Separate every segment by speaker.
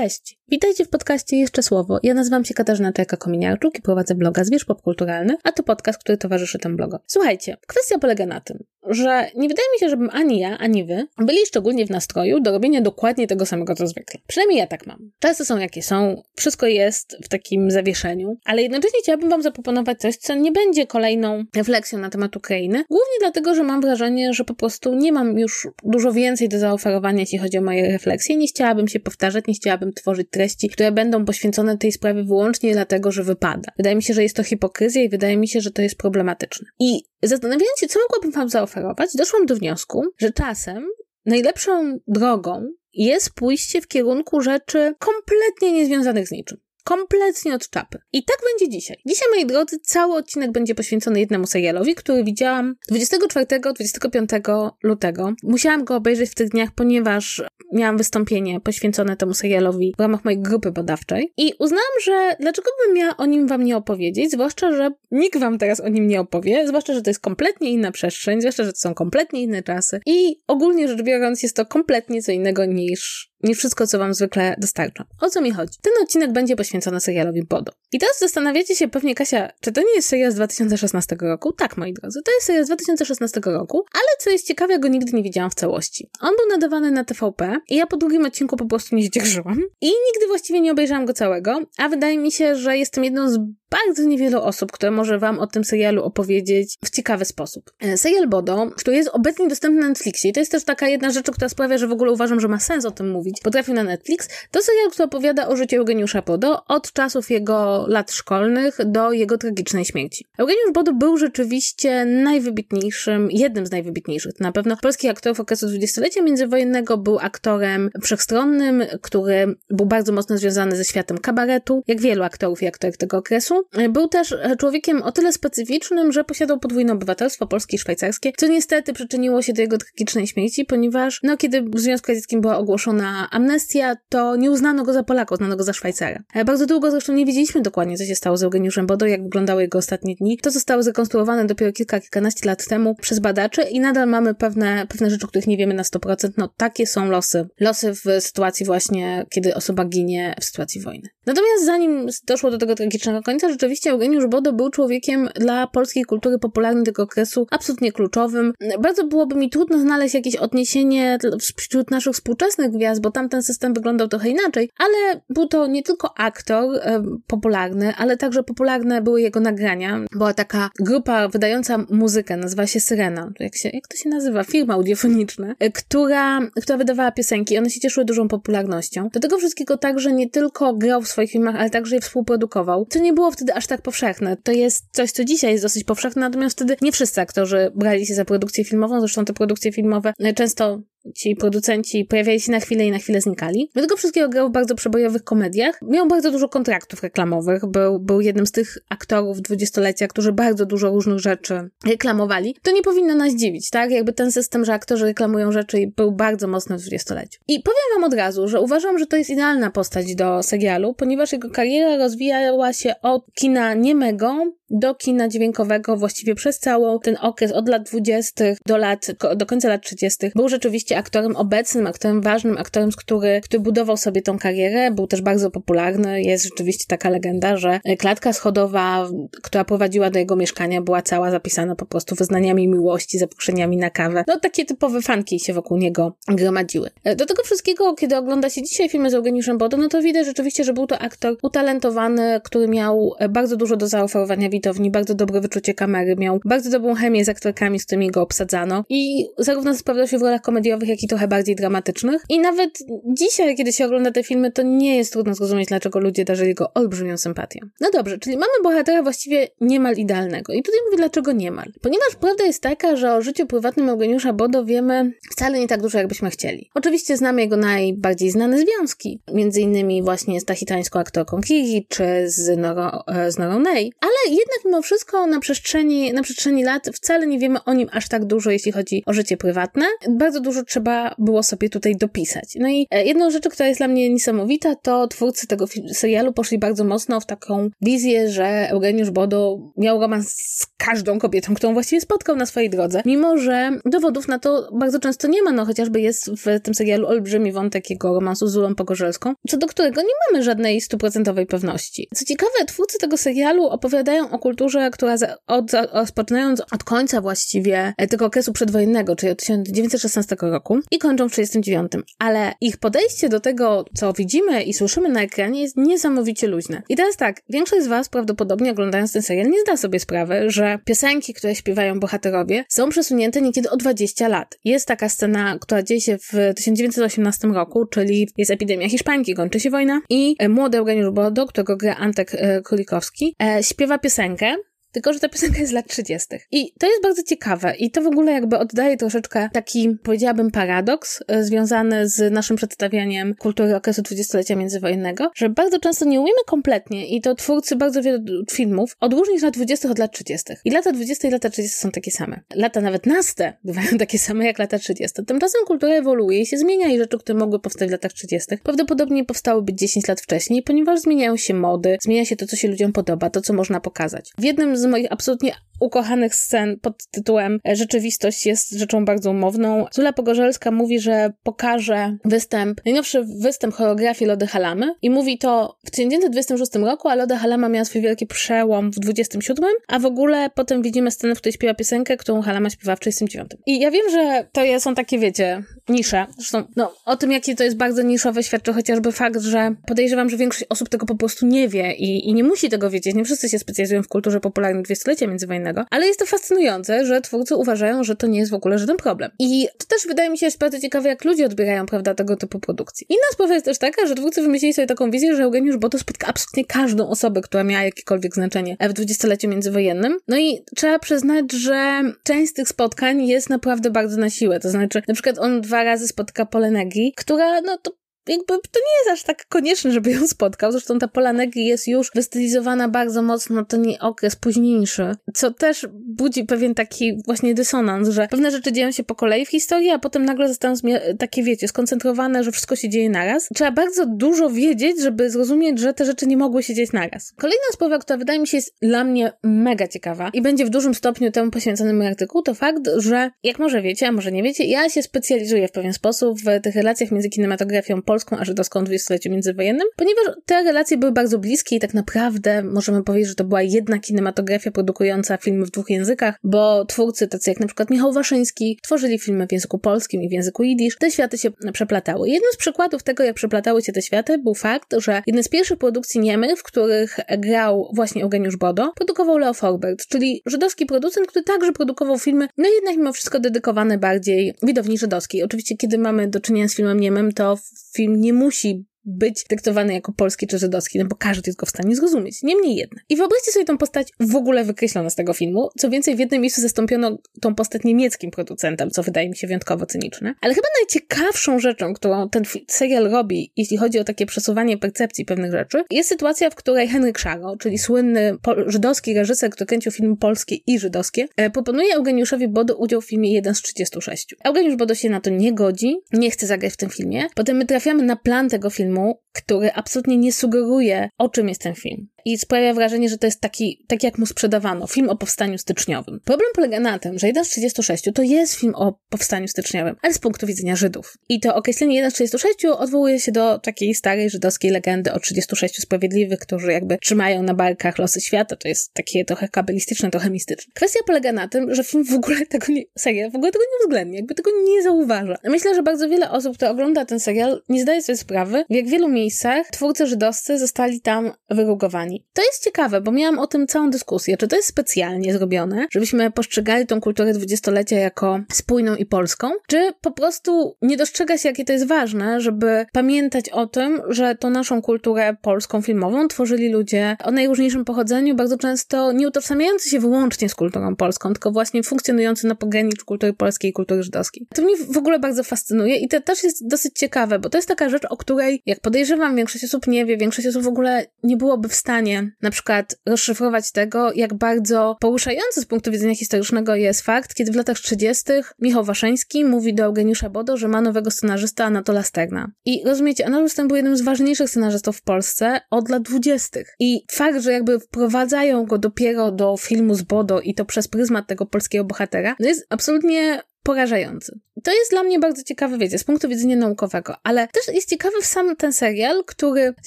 Speaker 1: Cześć! Witajcie w podcaście Jeszcze Słowo. Ja nazywam się Katarzyna Czajka-Kominiarczuk i prowadzę bloga Zwierz Popkulturalny, a to podcast, który towarzyszy temu blogowi. Słuchajcie, kwestia polega na tym, że nie wydaje mi się, żebym ani ja, ani wy byli szczególnie w nastroju do robienia dokładnie tego samego, co zwykle. Przynajmniej ja tak mam. Czasy są jakie są, wszystko jest w takim zawieszeniu, ale jednocześnie chciałabym wam zaproponować coś, co nie będzie kolejną refleksją na temat Ukrainy, głównie dlatego, że mam wrażenie, że po prostu nie mam już dużo więcej do zaoferowania, jeśli chodzi o moje refleksje. Nie chciałabym się powtarzać, nie chciałabym tworzyć treści, które będą poświęcone tej sprawie wyłącznie dlatego, że wypada. Wydaje mi się, że jest to hipokryzja i wydaje mi się, że to jest problematyczne. I zastanawiając się, co mogłabym wam zaoferować, doszłam do wniosku, że czasem najlepszą drogą jest pójście w kierunku rzeczy kompletnie niezwiązanych z niczym. Kompletnie od czapy. I tak będzie dzisiaj. Dzisiaj, moi drodzy, cały odcinek będzie poświęcony jednemu serialowi, który widziałam 24-25 lutego. Musiałam go obejrzeć w tych dniach, ponieważ miałam wystąpienie poświęcone temu serialowi w ramach mojej grupy badawczej. I uznałam, że dlaczego bym miała o nim wam nie opowiedzieć, zwłaszcza, że nikt wam teraz o nim nie opowie, zwłaszcza, że to jest kompletnie inna przestrzeń, zwłaszcza, że to są kompletnie inne czasy. I ogólnie rzecz biorąc, jest to kompletnie co innego niż nie wszystko, co wam zwykle dostarczam. O co mi chodzi? Ten odcinek będzie poświęcony serialowi Bodo. I teraz zastanawiacie się pewnie, Kasia, czy to nie jest serial z 2016 roku? Tak, moi drodzy, to jest serial z 2016 roku, ale co jest ciekawe, go nigdy nie widziałam w całości. On był nadawany na TVP i ja po drugim odcinku po prostu nie zdzierżyłam i nigdy właściwie nie obejrzałam go całego, a wydaje mi się, że jestem jedną z bardzo niewielu osób, które może wam o tym serialu opowiedzieć w ciekawy sposób. E, serial Bodo, który jest obecnie dostępny na Netflixie i to jest też taka jedna rzecz, która sprawia, że w ogóle uważam, że ma sens o tym mówić, potrafił na Netflix, to serial, który opowiada o życiu Eugeniusza Bodo od czasów jego lat szkolnych do jego tragicznej śmierci. Eugeniusz Bodo był rzeczywiście najwybitniejszym, jednym z najwybitniejszych na pewno polskich aktorów okresu dwudziestolecia międzywojennego, był aktorem wszechstronnym, który był bardzo mocno związany ze światem kabaretu, jak wielu aktorów i aktorek tego okresu. Był też człowiekiem o tyle specyficznym, że posiadał podwójne obywatelstwo polskie i szwajcarskie, co niestety przyczyniło się do jego tragicznej śmierci, ponieważ no, kiedy w Związku Radzieckim była ogłoszona amnestia, to nie uznano go za Polaka, uznano go za Szwajcara. E, bardzo długo zresztą nie wiedzieliśmy dokładnie, co się stało z Eugeniuszem Bodo, jak wyglądały jego ostatnie dni. To zostało zrekonstruowane dopiero kilka, kilkanaście lat temu przez badaczy i nadal mamy pewne, pewne rzeczy, których nie wiemy na 100%. No takie są losy. Losy w sytuacji właśnie, kiedy osoba ginie w sytuacji wojny. Natomiast zanim doszło do tego tragicznego końca, rzeczywiście Eugeniusz Bodo był człowiekiem dla polskiej kultury popularnej tego okresu absolutnie kluczowym. Bardzo byłoby mi trudno znaleźć jakieś odniesienie wśród naszych współczesnych gwiazd, bo tam ten system wyglądał trochę inaczej, ale był to nie tylko aktor e, popularny, ale także popularne były jego nagrania. Była taka grupa wydająca muzykę, nazywa się Syrena. Jak, się, jak to się nazywa? Firma audiofoniczna, e, która, która wydawała piosenki. One się cieszyły dużą popularnością. Do tego wszystkiego także nie tylko grał w swoich filmach, ale także je współprodukował, co nie było wtedy aż tak powszechne. To jest coś, co dzisiaj jest dosyć powszechne, natomiast wtedy nie wszyscy aktorzy brali się za produkcję filmową, zresztą te produkcje filmowe często ci producenci pojawiali się na chwilę i na chwilę znikali. Do wszystkiego grał w bardzo przebojowych komediach. Miał bardzo dużo kontraktów reklamowych. Był, był jednym z tych aktorów dwudziestolecia, którzy bardzo dużo różnych rzeczy reklamowali. To nie powinno nas dziwić, tak? Jakby ten system, że aktorzy reklamują rzeczy był bardzo mocny w dwudziestoleciu. I powiem wam od razu, że uważam, że to jest idealna postać do serialu, ponieważ jego kariera rozwijała się od kina niemego do kina dźwiękowego właściwie przez całą ten okres od lat 20. do lat, do końca lat 30. Był rzeczywiście aktorem obecnym, aktorem ważnym, aktorem, który, który budował sobie tą karierę, był też bardzo popularny. Jest rzeczywiście taka legenda, że klatka schodowa, która prowadziła do jego mieszkania, była cała zapisana po prostu wyznaniami miłości, zaproszeniami na kawę. No takie typowe fanki się wokół niego gromadziły. Do tego wszystkiego, kiedy ogląda się dzisiaj filmy z Eugeniuszem Bodo, no to widać rzeczywiście, że był to aktor utalentowany, który miał bardzo dużo do zaoferowania widowni, bardzo dobre wyczucie kamery, miał bardzo dobrą chemię z aktorkami, z którymi go obsadzano i zarówno sprawdzał się w rolach komediowych, jak i trochę bardziej dramatycznych. I nawet dzisiaj, kiedy się ogląda te filmy, to nie jest trudno zrozumieć, dlaczego ludzie darzyli go olbrzymią sympatią. No dobrze, czyli mamy bohatera właściwie niemal idealnego. I tutaj mówię, dlaczego niemal. Ponieważ prawda jest taka, że o życiu prywatnym Eugeniusza Bodo wiemy wcale nie tak dużo, jakbyśmy chcieli. Oczywiście znamy jego najbardziej znane związki, między innymi właśnie z tahitańską aktorką Kiri, czy z e, z Norą Ney, ale jednak jednak mimo wszystko na przestrzeni, na przestrzeni lat wcale nie wiemy o nim aż tak dużo, jeśli chodzi o życie prywatne. Bardzo dużo trzeba było sobie tutaj dopisać. No i e, jedną rzecz, która jest dla mnie niesamowita, to twórcy tego serialu poszli bardzo mocno w taką wizję, że Eugeniusz Bodo miał romans z każdą kobietą, którą właściwie spotkał na swojej drodze, mimo że dowodów na to bardzo często nie ma, no chociażby jest w tym serialu olbrzymi wątek jego romansu z Zulą Pogorzelską, co do którego nie mamy żadnej stuprocentowej pewności. Co ciekawe, twórcy tego serialu opowiadają o kulturze, która od, rozpoczynając od końca właściwie e, tego okresu przedwojennego, czyli od 1916 roku i kończą w 1939, ale ich podejście do tego, co widzimy i słyszymy na ekranie jest niesamowicie luźne. I teraz tak, większość z was prawdopodobnie oglądając ten serial nie zda sobie sprawy, że piosenki, które śpiewają bohaterowie są przesunięte niekiedy o 20 lat. Jest taka scena, która dzieje się w 1918 roku, czyli jest epidemia hiszpańki, kończy się wojna i e, młody Eugeniusz Bodo, którego gra Antek e, Królikowski, e, śpiewa piosenkę, Blanca tylko, że ta piosenka jest z lat 30. I to jest bardzo ciekawe i to w ogóle jakby oddaje troszeczkę taki, powiedziałabym, paradoks e, związany z naszym przedstawianiem kultury okresu dwudziestolecia międzywojennego, że bardzo często nie umiemy kompletnie i to twórcy bardzo wielu filmów odróżnić lat 20 od lat 30. I lata 20 i lata 30 są takie same. Lata nawet naste bywają takie same jak lata 30. Tymczasem kultura ewoluuje i się zmienia i rzeczy, które mogły powstać w latach 30. prawdopodobnie powstałyby 10 lat wcześniej, ponieważ zmieniają się mody, zmienia się to, co się ludziom podoba, to, co można pokazać. W jednym z moich absolutnie ukochanych scen pod tytułem Rzeczywistość jest rzeczą bardzo umowną. Zula Pogorzelska mówi, że pokaże występ, najnowszy występ choreografii Lody Halamy i mówi to w 1926 roku, a Loda Halama miała swój wielki przełom w 27, a w ogóle potem widzimy scenę, w której śpiewa piosenkę, którą Halama śpiewa w 39. I ja wiem, że to są takie, wiecie, nisze. Zresztą, no, o tym, jaki to jest bardzo niszowe, świadczy chociażby fakt, że podejrzewam, że większość osób tego po prostu nie wie i, i nie musi tego wiedzieć. Nie wszyscy się specjalizują w kulturze popularnej dwudziestolecia międzywojennego, ale jest to fascynujące, że twórcy uważają, że to nie jest w ogóle żaden problem. I to też wydaje mi się jest bardzo ciekawe, jak ludzie odbierają, prawda, tego typu produkcji. Inna sprawa jest też taka, że twórcy wymyślili sobie taką wizję, że Eugeniusz Boto spotka absolutnie każdą osobę, która miała jakiekolwiek znaczenie w dwudziestoleciu międzywojennym. No i trzeba przyznać, że część z tych spotkań jest naprawdę bardzo na siłę. To znaczy, na przykład on dwa razy spotka Polenegi, która, no to jakby to nie jest aż tak konieczne, żeby ją spotkał. Zresztą ta pola Negi jest już wystylizowana bardzo mocno na ten okres późniejszy, co też budzi pewien taki właśnie dysonans, że pewne rzeczy dzieją się po kolei w historii, a potem nagle zostają takie, wiecie, skoncentrowane, że wszystko się dzieje naraz. Trzeba bardzo dużo wiedzieć, żeby zrozumieć, że te rzeczy nie mogły się dziać naraz. Kolejna sprawa, która wydaje mi się jest dla mnie mega ciekawa i będzie w dużym stopniu temu poświęcony mój artykuł, to fakt, że jak może wiecie, a może nie wiecie, ja się specjalizuję w pewien sposób w tych relacjach między kinematografią polską polską a żydowską w dwudziestoleciu międzywojennym, ponieważ te relacje były bardzo bliskie i tak naprawdę możemy powiedzieć, że to była jedna kinematografia produkująca filmy w dwóch językach, bo twórcy tacy jak na przykład Michał Waszyński tworzyli filmy w języku polskim i w języku jidysz. Te światy się przeplatały. Jednym z przykładów tego, jak przeplatały się te światy, był fakt, że jeden z pierwszych produkcji niemych, w których grał właśnie Eugeniusz Bodo, produkował Leo Forbert, czyli żydowski producent, który także produkował filmy, no jednak mimo wszystko dedykowane bardziej widowni żydowskiej. Oczywiście, kiedy mamy do czynienia z filmem niemym, to film nie musi być dyktowany jako polski czy żydowski, no bo każdy jest go w stanie zrozumieć. Niemniej jednak. I wyobraźcie sobie tą postać w ogóle wykreślono z tego filmu. Co więcej, w jednym miejscu zastąpiono tą postać niemieckim producentem, co wydaje mi się wyjątkowo cyniczne. Ale chyba najciekawszą rzeczą, którą ten serial robi, jeśli chodzi o takie przesuwanie percepcji pewnych rzeczy, jest sytuacja, w której Henryk Szaro, czyli słynny żydowski reżyser, który kręcił filmy polskie i żydowskie, e, proponuje Eugeniuszowi Bodo udział w filmie 1 z 36. Eugeniusz Bodo się na to nie godzi, nie chce zagrać w tym filmie. Potem my trafiamy na plan tego filmu, filmu, który absolutnie nie sugeruje, o czym jest ten film i sprawia wrażenie, że to jest taki, tak jak mu sprzedawano, film o powstaniu styczniowym. Problem polega na tym, że 1 z 36 to jest film o powstaniu styczniowym, ale z punktu widzenia Żydów. I to określenie 1 z 36 odwołuje się do takiej starej żydowskiej legendy o 36 sprawiedliwych, którzy jakby trzymają na barkach losy świata. To jest takie trochę kabelistyczne, trochę mistyczne. Kwestia polega na tym, że film w ogóle tego nie, serial w ogóle tego nie uwzględnia, jakby tego nie zauważa. Myślę, że bardzo wiele osób, które ogląda ten serial, nie zdaje sobie sprawy, w jak wielu miejscach twórcy żydowscy zostali tam wyrugowani to jest ciekawe, bo miałam o tym całą dyskusję. Czy to jest specjalnie zrobione, żebyśmy postrzegali tą kulturę dwudziestolecia jako spójną i polską, czy po prostu nie dostrzega się, jakie to jest ważne, żeby pamiętać o tym, że to naszą kulturę polską filmową tworzyli ludzie o najróżniejszym pochodzeniu, bardzo często nie utożsamiający się wyłącznie z kulturą polską, tylko właśnie funkcjonujący na pograniczu kultury polskiej i kultury żydowskiej. To mnie w ogóle bardzo fascynuje i to też jest dosyć ciekawe, bo to jest taka rzecz, o której, jak podejrzewam, większość osób nie wie, większość osób w ogóle nie byłoby w stanie stanie na przykład rozszyfrować tego, jak bardzo poruszający z punktu widzenia historycznego jest fakt, kiedy w latach 30. Michał Waszeński mówi do Eugeniusza Bodo, że ma nowego scenarzysta Anatola Sterna. I rozumiecie, Anatol Stern był jednym z ważniejszych scenarzystów w Polsce od lat 20. I fakt, że jakby wprowadzają go dopiero do filmu z Bodo i to przez pryzmat tego polskiego bohatera, no jest absolutnie porażający. To jest dla mnie bardzo ciekawe, wiecie, z punktu widzenia naukowego, ale też jest ciekawy w sam ten serial, który z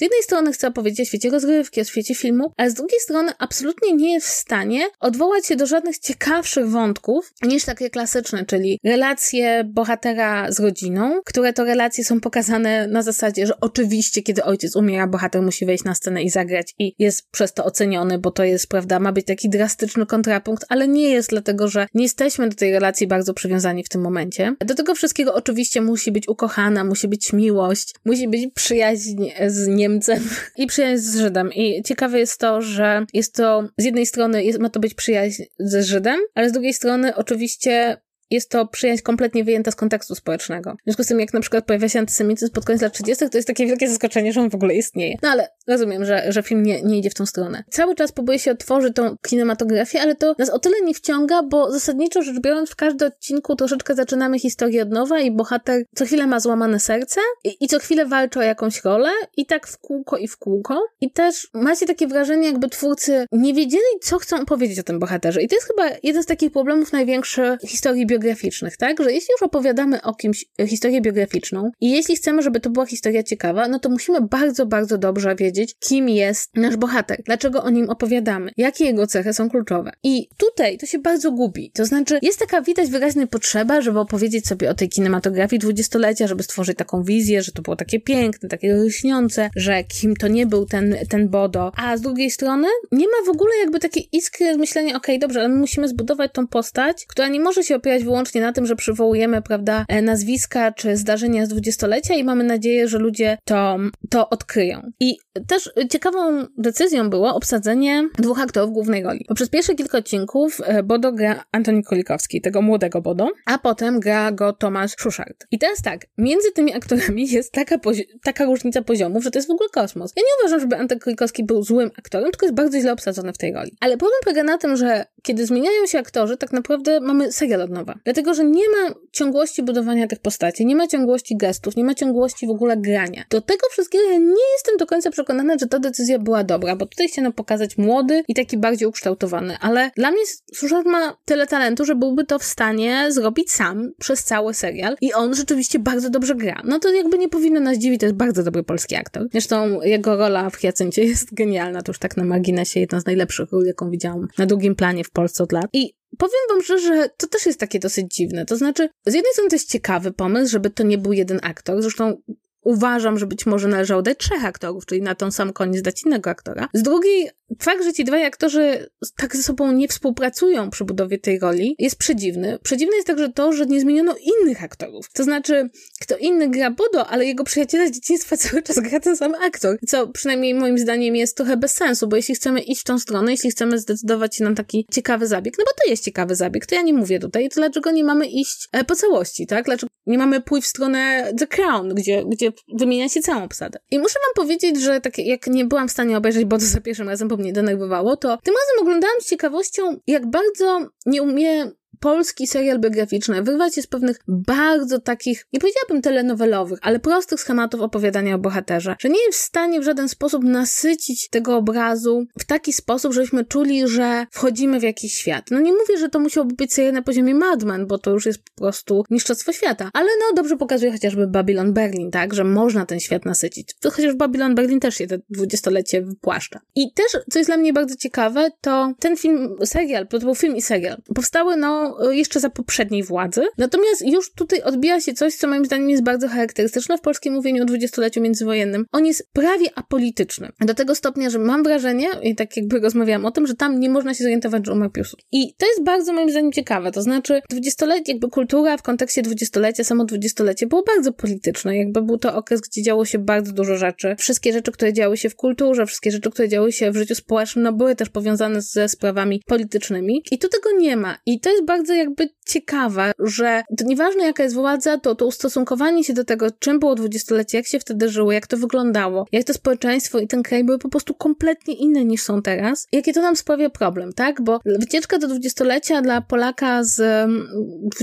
Speaker 1: jednej strony chce opowiedzieć o świecie rozgrywki, o świecie filmu, ale z drugiej strony absolutnie nie jest w stanie odwołać się do żadnych ciekawszych wątków niż takie klasyczne, czyli relacje bohatera z rodziną, które to relacje są pokazane na zasadzie, że oczywiście, kiedy ojciec umiera, bohater musi wejść na scenę i zagrać i jest przez to oceniony, bo to jest, prawda, ma być taki drastyczny kontrapunkt, ale nie jest dlatego, że nie jesteśmy do tej relacji bardzo przywiązani w tym momencie. Do tego wszystkiego oczywiście musi być ukochana, musi być miłość, musi być przyjaźń z Niemcem i przyjaźń z Żydem. I ciekawe jest to, że jest to z jednej strony jest, ma to być przyjaźń ze Żydem, ale z drugiej strony oczywiście jest to przyjaźń kompletnie wyjęta z kontekstu społecznego. W związku z tym, jak na przykład pojawia się antysemityzm pod koniec lat 30., to jest takie wielkie zaskoczenie, że on w ogóle istnieje. No ale rozumiem, że, że film nie, nie idzie w tą stronę. Cały czas próbuje się otworzyć tą kinematografię, ale to nas o tyle nie wciąga, bo zasadniczo rzecz biorąc, w każdym odcinku troszeczkę zaczynamy historię od nowa i bohater co chwilę ma złamane serce i, i co chwilę walczy o jakąś rolę i tak w kółko i w kółko. I też macie takie wrażenie, jakby twórcy nie wiedzieli, co chcą powiedzieć o tym bohaterze. I to jest chyba jeden z takich problemów największych historii biograficznych, tak? Że jeśli już opowiadamy o kimś historię biograficzną i jeśli chcemy, żeby to była historia ciekawa, no to musimy bardzo, bardzo dobrze wiedzieć, kim jest nasz bohater, dlaczego o nim opowiadamy, jakie jego cechy są kluczowe. I tutaj to się bardzo gubi. To znaczy, jest taka widać wyraźna potrzeba, żeby opowiedzieć sobie o tej kinematografii dwudziestolecia, żeby stworzyć taką wizję, że to było takie piękne, takie lśniące, że kim to nie był ten, ten Bodo. A z drugiej strony nie ma w ogóle jakby takiej iskry myślenia, okej, okay, dobrze, ale my musimy zbudować tą postać, która nie może się opierać wyłącznie na tym, że przywołujemy, prawda, e, nazwiska czy zdarzenia z dwudziestolecia i mamy nadzieję, że ludzie to, to odkryją. I też ciekawą decyzją było obsadzenie dwóch aktorów głównej roli. Bo przez pierwsze kilka odcinków e, Bodo gra Antoni Kolikowski, tego młodego Bodo, a potem gra go Tomasz Szuszart. I teraz tak, między tymi aktorami jest taka, taka różnica poziomów, że to jest w ogóle kosmos. Ja nie uważam, żeby Antoni Kolikowski był złym aktorem, tylko jest bardzo źle obsadzony w tej roli. Ale problem polega na tym, że kiedy zmieniają się aktorzy, tak naprawdę mamy serial od nowa. Dlatego, że nie ma ciągłości budowania tych postaci, nie ma ciągłości gestów, nie ma ciągłości w ogóle grania. Do tego wszystkiego ja nie jestem do końca przekonana, że ta decyzja była dobra, bo tutaj chciano pokazać młody i taki bardziej ukształtowany, ale dla mnie Sushard ma tyle talentu, że byłby to w stanie zrobić sam przez cały serial i on rzeczywiście bardzo dobrze gra. No to jakby nie powinno nas dziwić, to jest bardzo dobry polski aktor. Zresztą jego rola w Hyacencie jest genialna, to już tak na marginesie, jedna z najlepszych ról, jaką widziałam na drugim planie w Polsce od lat. I powiem wam szczerze, że to też jest takie dosyć dziwne. To znaczy, z jednej strony to jest ciekawy pomysł, żeby to nie był jeden aktor. Zresztą uważam, że być może należało dać trzech aktorów, czyli na ten sam koniec dać innego aktora. Z drugiej, fakt, że ci dwaj aktorzy tak ze sobą nie współpracują przy budowie tej roli, jest przedziwny. Przedziwne jest także to, że nie zmieniono innych aktorów. To znaczy, kto inny gra Bodo, ale jego przyjaciela z dzieciństwa cały czas gra ten sam aktor. Co przynajmniej moim zdaniem jest trochę bez sensu, bo jeśli chcemy iść w tą stronę, jeśli chcemy zdecydować się na taki ciekawy zabieg, no bo to jest ciekawy zabieg, to ja nie mówię tutaj, to dlaczego nie mamy iść e, po całości, tak? Dlaczego nie mamy pójść w stronę The Crown, gdzie, gdzie wymienia się całą obsadę. I muszę wam powiedzieć, że tak jak nie byłam w stanie obejrzeć Bodo za pierwszym razem, bo mnie denerwowało, to tym razem oglądałam z ciekawością, jak bardzo nie umie polski serial biograficzny wyrwać się z pewnych bardzo takich, nie powiedziałabym telenowelowych, ale prostych schematów opowiadania o bohaterze, że nie jest w stanie w żaden sposób nasycić tego obrazu w taki sposób, żebyśmy czuli, że wchodzimy w jakiś świat. No nie mówię, że to musiałoby być serial na poziomie Mad Men, bo to już jest po prostu mistrzostwo świata, ale no dobrze pokazuje chociażby Babylon Berlin, tak, że można ten świat nasycić. To chociaż Babylon Berlin też się te dwudziestolecie wypłaszcza. I też, co jest dla mnie bardzo ciekawe, to ten film, serial, to był film i serial, powstały no jeszcze za poprzedniej władzy. Natomiast już tutaj odbija się coś, co moim zdaniem jest bardzo charakterystyczne w polskim mówieniu o dwudziestoleciu międzywojennym. On jest prawie apolityczny. Do tego stopnia, że mam wrażenie, i tak jakby rozmawiałam o tym, że tam nie można się zorientować, że umarł Piłsudski. I to jest bardzo moim zdaniem ciekawe. To znaczy, dwudziestolecie, jakby kultura w kontekście dwudziestolecia, samo dwudziestolecie było bardzo polityczne. Jakby był to okres, gdzie działo się bardzo dużo rzeczy. Wszystkie rzeczy, które działy się w kulturze, wszystkie rzeczy, które działy się w życiu społecznym, no były też powiązane ze sprawami politycznymi. I tu tego nie ma. I to jest bardzo bardzo jakby ciekawe, że to nieważne jaka jest władza, to to ustosunkowanie się do tego, czym było dwudziestolecie, jak się wtedy żyło, jak to wyglądało, jak to społeczeństwo i ten kraj były po prostu kompletnie inne niż są teraz. Jakie to nam sprawia problem, tak? Bo wycieczka do dwudziestolecia dla Polaka z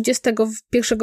Speaker 1: XXI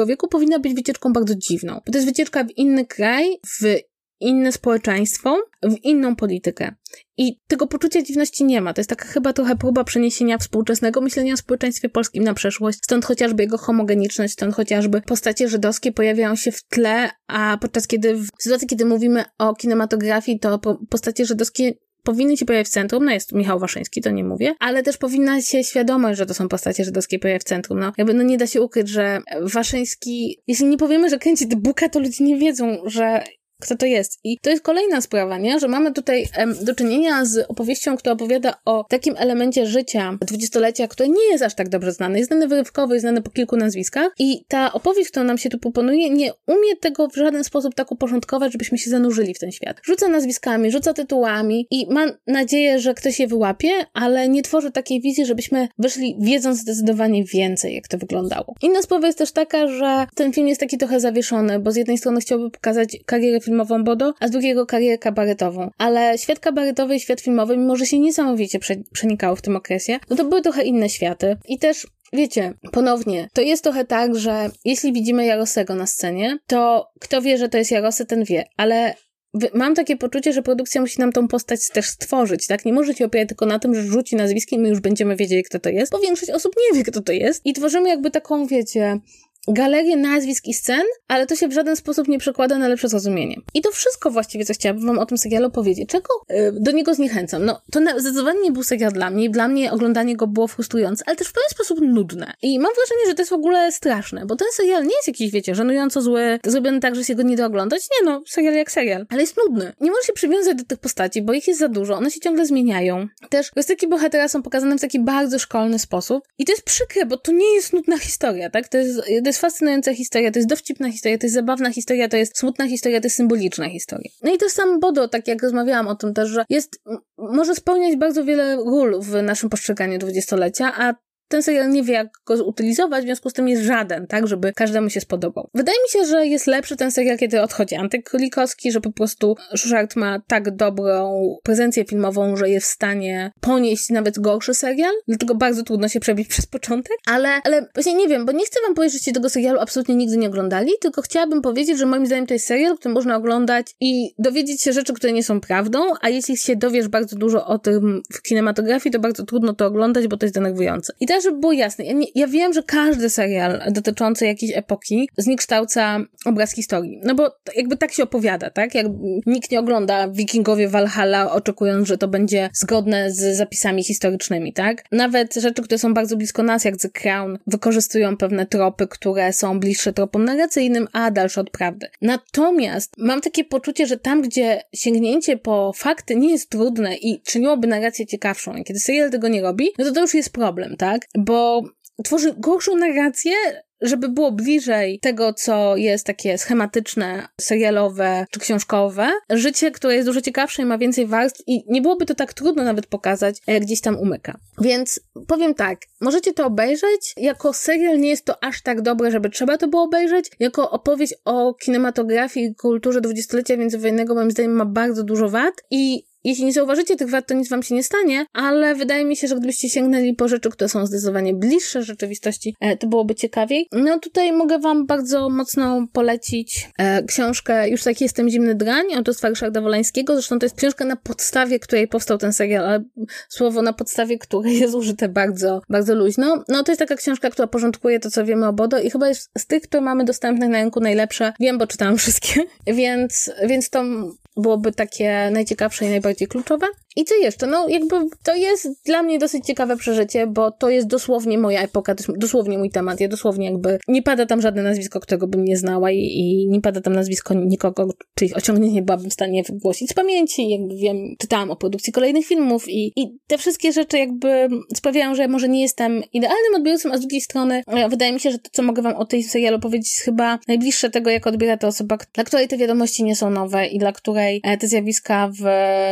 Speaker 1: wieku powinna być wycieczką bardzo dziwną. Bo to jest wycieczka w inny kraj, w inne społeczeństwo, w inną politykę. I tego poczucia dziwności nie ma. To jest taka chyba trochę próba przeniesienia współczesnego myślenia o społeczeństwie polskim na przeszłość. Stąd chociażby jego homogeniczność, stąd chociażby postacie żydowskie pojawiają się w tle, a podczas kiedy, w sytuacji, kiedy mówimy o kinematografii, to postacie żydowskie powinny się pojawić w centrum, no jest Michał Waszyński, to nie mówię, ale też powinna się świadomość, że to są postacie żydowskie pojawić w centrum. No, jakby no nie da się ukryć, że Waszyński, jeśli nie powiemy, że kręci Booka, to ludzie nie wiedzą, że kto to jest. I to jest kolejna sprawa, nie? Że mamy tutaj em, do czynienia z opowieścią, która opowiada o takim elemencie życia dwudziestolecia, który nie jest aż tak dobrze znany. Jest znany wyrywkowo, jest znany po kilku nazwiskach. I ta opowieść, którą nam się tu proponuje, nie umie tego w żaden sposób tak uporządkować, żebyśmy się zanurzyli w ten świat. Rzuca nazwiskami, rzuca tytułami i mam nadzieję, że ktoś je wyłapie, ale nie tworzy takiej wizji, żebyśmy wyszli wiedząc zdecydowanie więcej, jak to wyglądało. Inna sprawa jest też taka, że ten film jest taki trochę zawieszony, bo z jednej strony chciałby pokazać karierę filmową Bodo, a z drugiego karierę kabaretową. Ale świat kabaretowy i świat filmowy, mimo że się niesamowicie przenikało w tym okresie, no to były trochę inne światy. I też Wiecie, ponownie, to jest trochę tak, że jeśli widzimy Jarosego na scenie, to kto wie, że to jest Jarosy, ten wie, ale mam takie poczucie, że produkcja musi nam tą postać też stworzyć, tak? Nie może się opierać tylko na tym, że rzuci nazwiskiem i my już będziemy wiedzieli, kto to jest, bo większość osób nie wie, kto to jest. I tworzymy jakby taką, wiecie, galerię nazwisk i scen, ale to się w żaden sposób nie przekłada na lepsze zrozumienie. I to wszystko właściwie, co chciałabym wam o tym serialu powiedzieć. Czego yy, do niego zniechęcam? No, to zdecydowanie nie był serial dla mnie. Dla mnie oglądanie go było frustrujące, ale też w pewien sposób nudne. I mam wrażenie, że to jest w ogóle straszne, bo ten serial nie jest jakiś, wiecie, żenująco zły, zrobiony tak, że się go nie da oglądać. Nie no, serial jak serial, ale jest nudny. Nie możesz się przywiązać do tych postaci, bo ich jest za dużo, one się ciągle zmieniają. Też kwestie bohatera są pokazane w taki bardzo szkolny sposób i to jest przykre, bo to nie jest nudna historia, tak? To jest, to jest fascynująca historia, to jest dowcipna historia, to jest zabawna historia, to jest smutna historia, to jest symboliczna historia. No i to sam Bodo, tak jak rozmawiałam o tym też, że jest, może spełniać bardzo wiele ról w naszym postrzeganiu dwudziestolecia, a ten serial nie wie, jak go zutylizować, w związku z tym jest żaden, tak, żeby każdemu się spodobał. Wydaje mi się, że jest lepszy ten serial, kiedy odchodzi Antek Królikowski, że po prostu Szuszart ma tak dobrą prezencję filmową, że jest w stanie ponieść nawet gorszy serial, dlatego bardzo trudno się przebić przez początek, ale, ale właśnie nie wiem, bo nie chcę wam powiedzieć, że tego serialu absolutnie nigdy nie oglądali, tylko chciałabym powiedzieć, że moim zdaniem to jest serial, który można oglądać i dowiedzieć się rzeczy, które nie są prawdą, a jeśli się dowiesz bardzo dużo o tym w kinematografii, to bardzo trudno to oglądać, bo to jest denerwujące. I teraz, żeby było jasne, ja, nie, ja wiem, że każdy serial dotyczący jakiejś epoki zniekształca obraz historii. No bo jakby tak się opowiada, tak? Jak nikt nie ogląda Wikingowie Valhalla oczekując, że to będzie zgodne z zapisami historycznymi, tak? Nawet rzeczy, które są bardzo blisko nas, jak The Crown, wykorzystują pewne tropy, które są bliższe tropom narracyjnym, a dalsze od prawdy. Natomiast mam takie poczucie, że tam, gdzie sięgnięcie po fakty nie jest trudne i czyniłoby narrację ciekawszą, kiedy serial tego nie robi, no to to już jest problem, tak? Bo tworzy gorszą narrację, żeby było bliżej tego, co jest takie schematyczne, serialowe czy książkowe. Życie, które jest dużo ciekawsze i ma więcej warstw i nie byłoby to tak trudno nawet pokazać, jak gdzieś tam umyka. Więc powiem tak, możecie to obejrzeć. Jako serial nie jest to aż tak dobre, żeby trzeba to było obejrzeć. Jako opowieść o kinematografii i kulturze dwudziestolecia międzywojennego moim zdaniem ma bardzo dużo wad i jeśli nie zauważycie tych wad, to nic wam się nie stanie, ale wydaje mi się, że gdybyście sięgnęli po rzeczy, które są zdecydowanie bliższe rzeczywistości, e, to byłoby ciekawiej. No tutaj mogę wam bardzo mocno polecić e, książkę Już tak jestem zimny drań autorstwa Ryszarda Wolańskiego. Zresztą to jest książka na podstawie, której powstał ten serial, ale słowo na podstawie której jest użyte bardzo, bardzo luźno. No to jest taka książka, która porządkuje to, co wiemy o Bodo i chyba jest z tych, które mamy dostępne na rynku najlepsze. Wiem, bo czytałam wszystkie, więc, więc to byłoby takie najciekawsze i najbardziej kluczowe. I co jeszcze? No, jakby to jest dla mnie dosyć ciekawe przeżycie, bo to jest dosłownie moja epoka, dosłownie mój temat. Ja dosłownie jakby nie pada tam żadne nazwisko, którego bym nie znała i, i nie pada tam nazwisko nikogo, czyich osiągnięcie byłabym w stanie wygłosić z pamięci. Jakby wiem, czytałam o produkcji kolejnych filmów i, i te wszystkie rzeczy jakby sprawiają, że może nie jestem idealnym odbiorcą, a z drugiej strony e, wydaje mi się, że to, co mogę wam o tej serialu powiedzieć, jest chyba najbliższe tego, jak odbiera to osoba, dla której te wiadomości nie są nowe i dla której e, te zjawiska w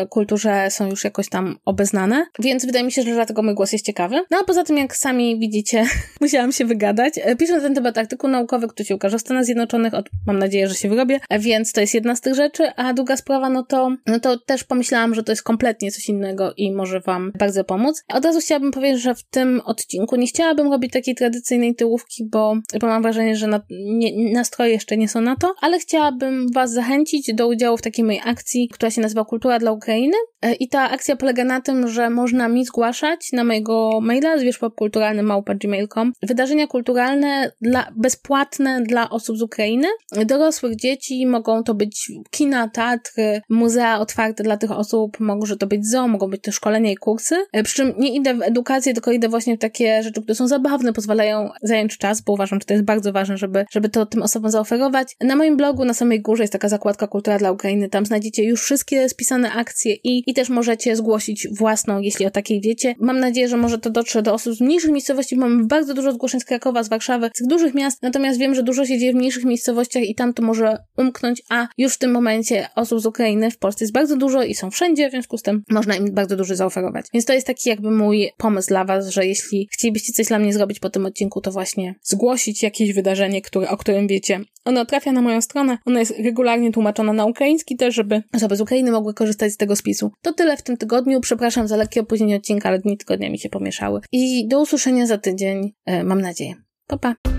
Speaker 1: kulturze są już już jakoś tam obeznane, więc wydaje mi się, że dlatego mój głos jest ciekawy. No a poza tym, jak sami widzicie, musiałam się wygadać. E, piszę na ten temat artykuł naukowy, który się ukaże w Stanach Zjednoczonych, od, mam nadzieję, że się wyrobię, e, więc to jest jedna z tych rzeczy, a druga sprawa, no to, no to też pomyślałam, że to jest kompletnie coś innego i może wam bardzo pomóc. Od razu chciałabym powiedzieć, że w tym odcinku nie chciałabym robić takiej tradycyjnej tyłówki, bo, bo mam wrażenie, że na, nie, nastroje jeszcze nie są na to, ale chciałabym was zachęcić do udziału w takiej mojej akcji, która się nazywa Kultura dla Ukrainy e, i ta akcja polega na tym, że można mi zgłaszać na mojego maila zwierzchpopkulturalny.gmail.com wydarzenia kulturalne dla, bezpłatne dla osób z Ukrainy, dorosłych dzieci, mogą to być kina, teatry, muzea otwarte dla tych osób, może to być zoo, mogą być to szkolenia i kursy, e, przy czym nie idę w edukację, tylko idę właśnie w takie rzeczy, które są zabawne, pozwalają zająć czas, bo uważam, że to jest bardzo ważne, żeby, żeby to tym osobom zaoferować. Na moim blogu na samej górze jest taka zakładka Kultura dla Ukrainy, tam znajdziecie już wszystkie spisane akcje i, i też możecie zgłosić własną, jeśli o takiej wiecie. Mam nadzieję, że może to dotrze do osób z mniejszych miejscowości, mamy bardzo dużo zgłoszeń z Krakowa, z Warszawy, z tych dużych miast, natomiast wiem, że dużo się dzieje w mniejszych miejscowościach i tam to może umknąć, a już w tym momencie osób z Ukrainy w Polsce jest bardzo dużo i są wszędzie, w związku z tym można im bardzo dużo zaoferować. Więc to jest taki jakby mój pomysł dla Was, że jeśli chcielibyście coś dla mnie zrobić po tym odcinku, to właśnie zgłosić jakieś wydarzenie, które, o którym wiecie. Ono trafia na moją stronę, ona jest regularnie tłumaczona na ukraiński też, żeby osoby z Ukrainy mogły korzystać z tego spisu. To tyle w tym tygodniu. Przepraszam za lekkie opóźnienie odcinka, ale dni tygodnia mi się pomieszały. I do usłyszenia za tydzień, e, mam nadzieję. Pa, pa.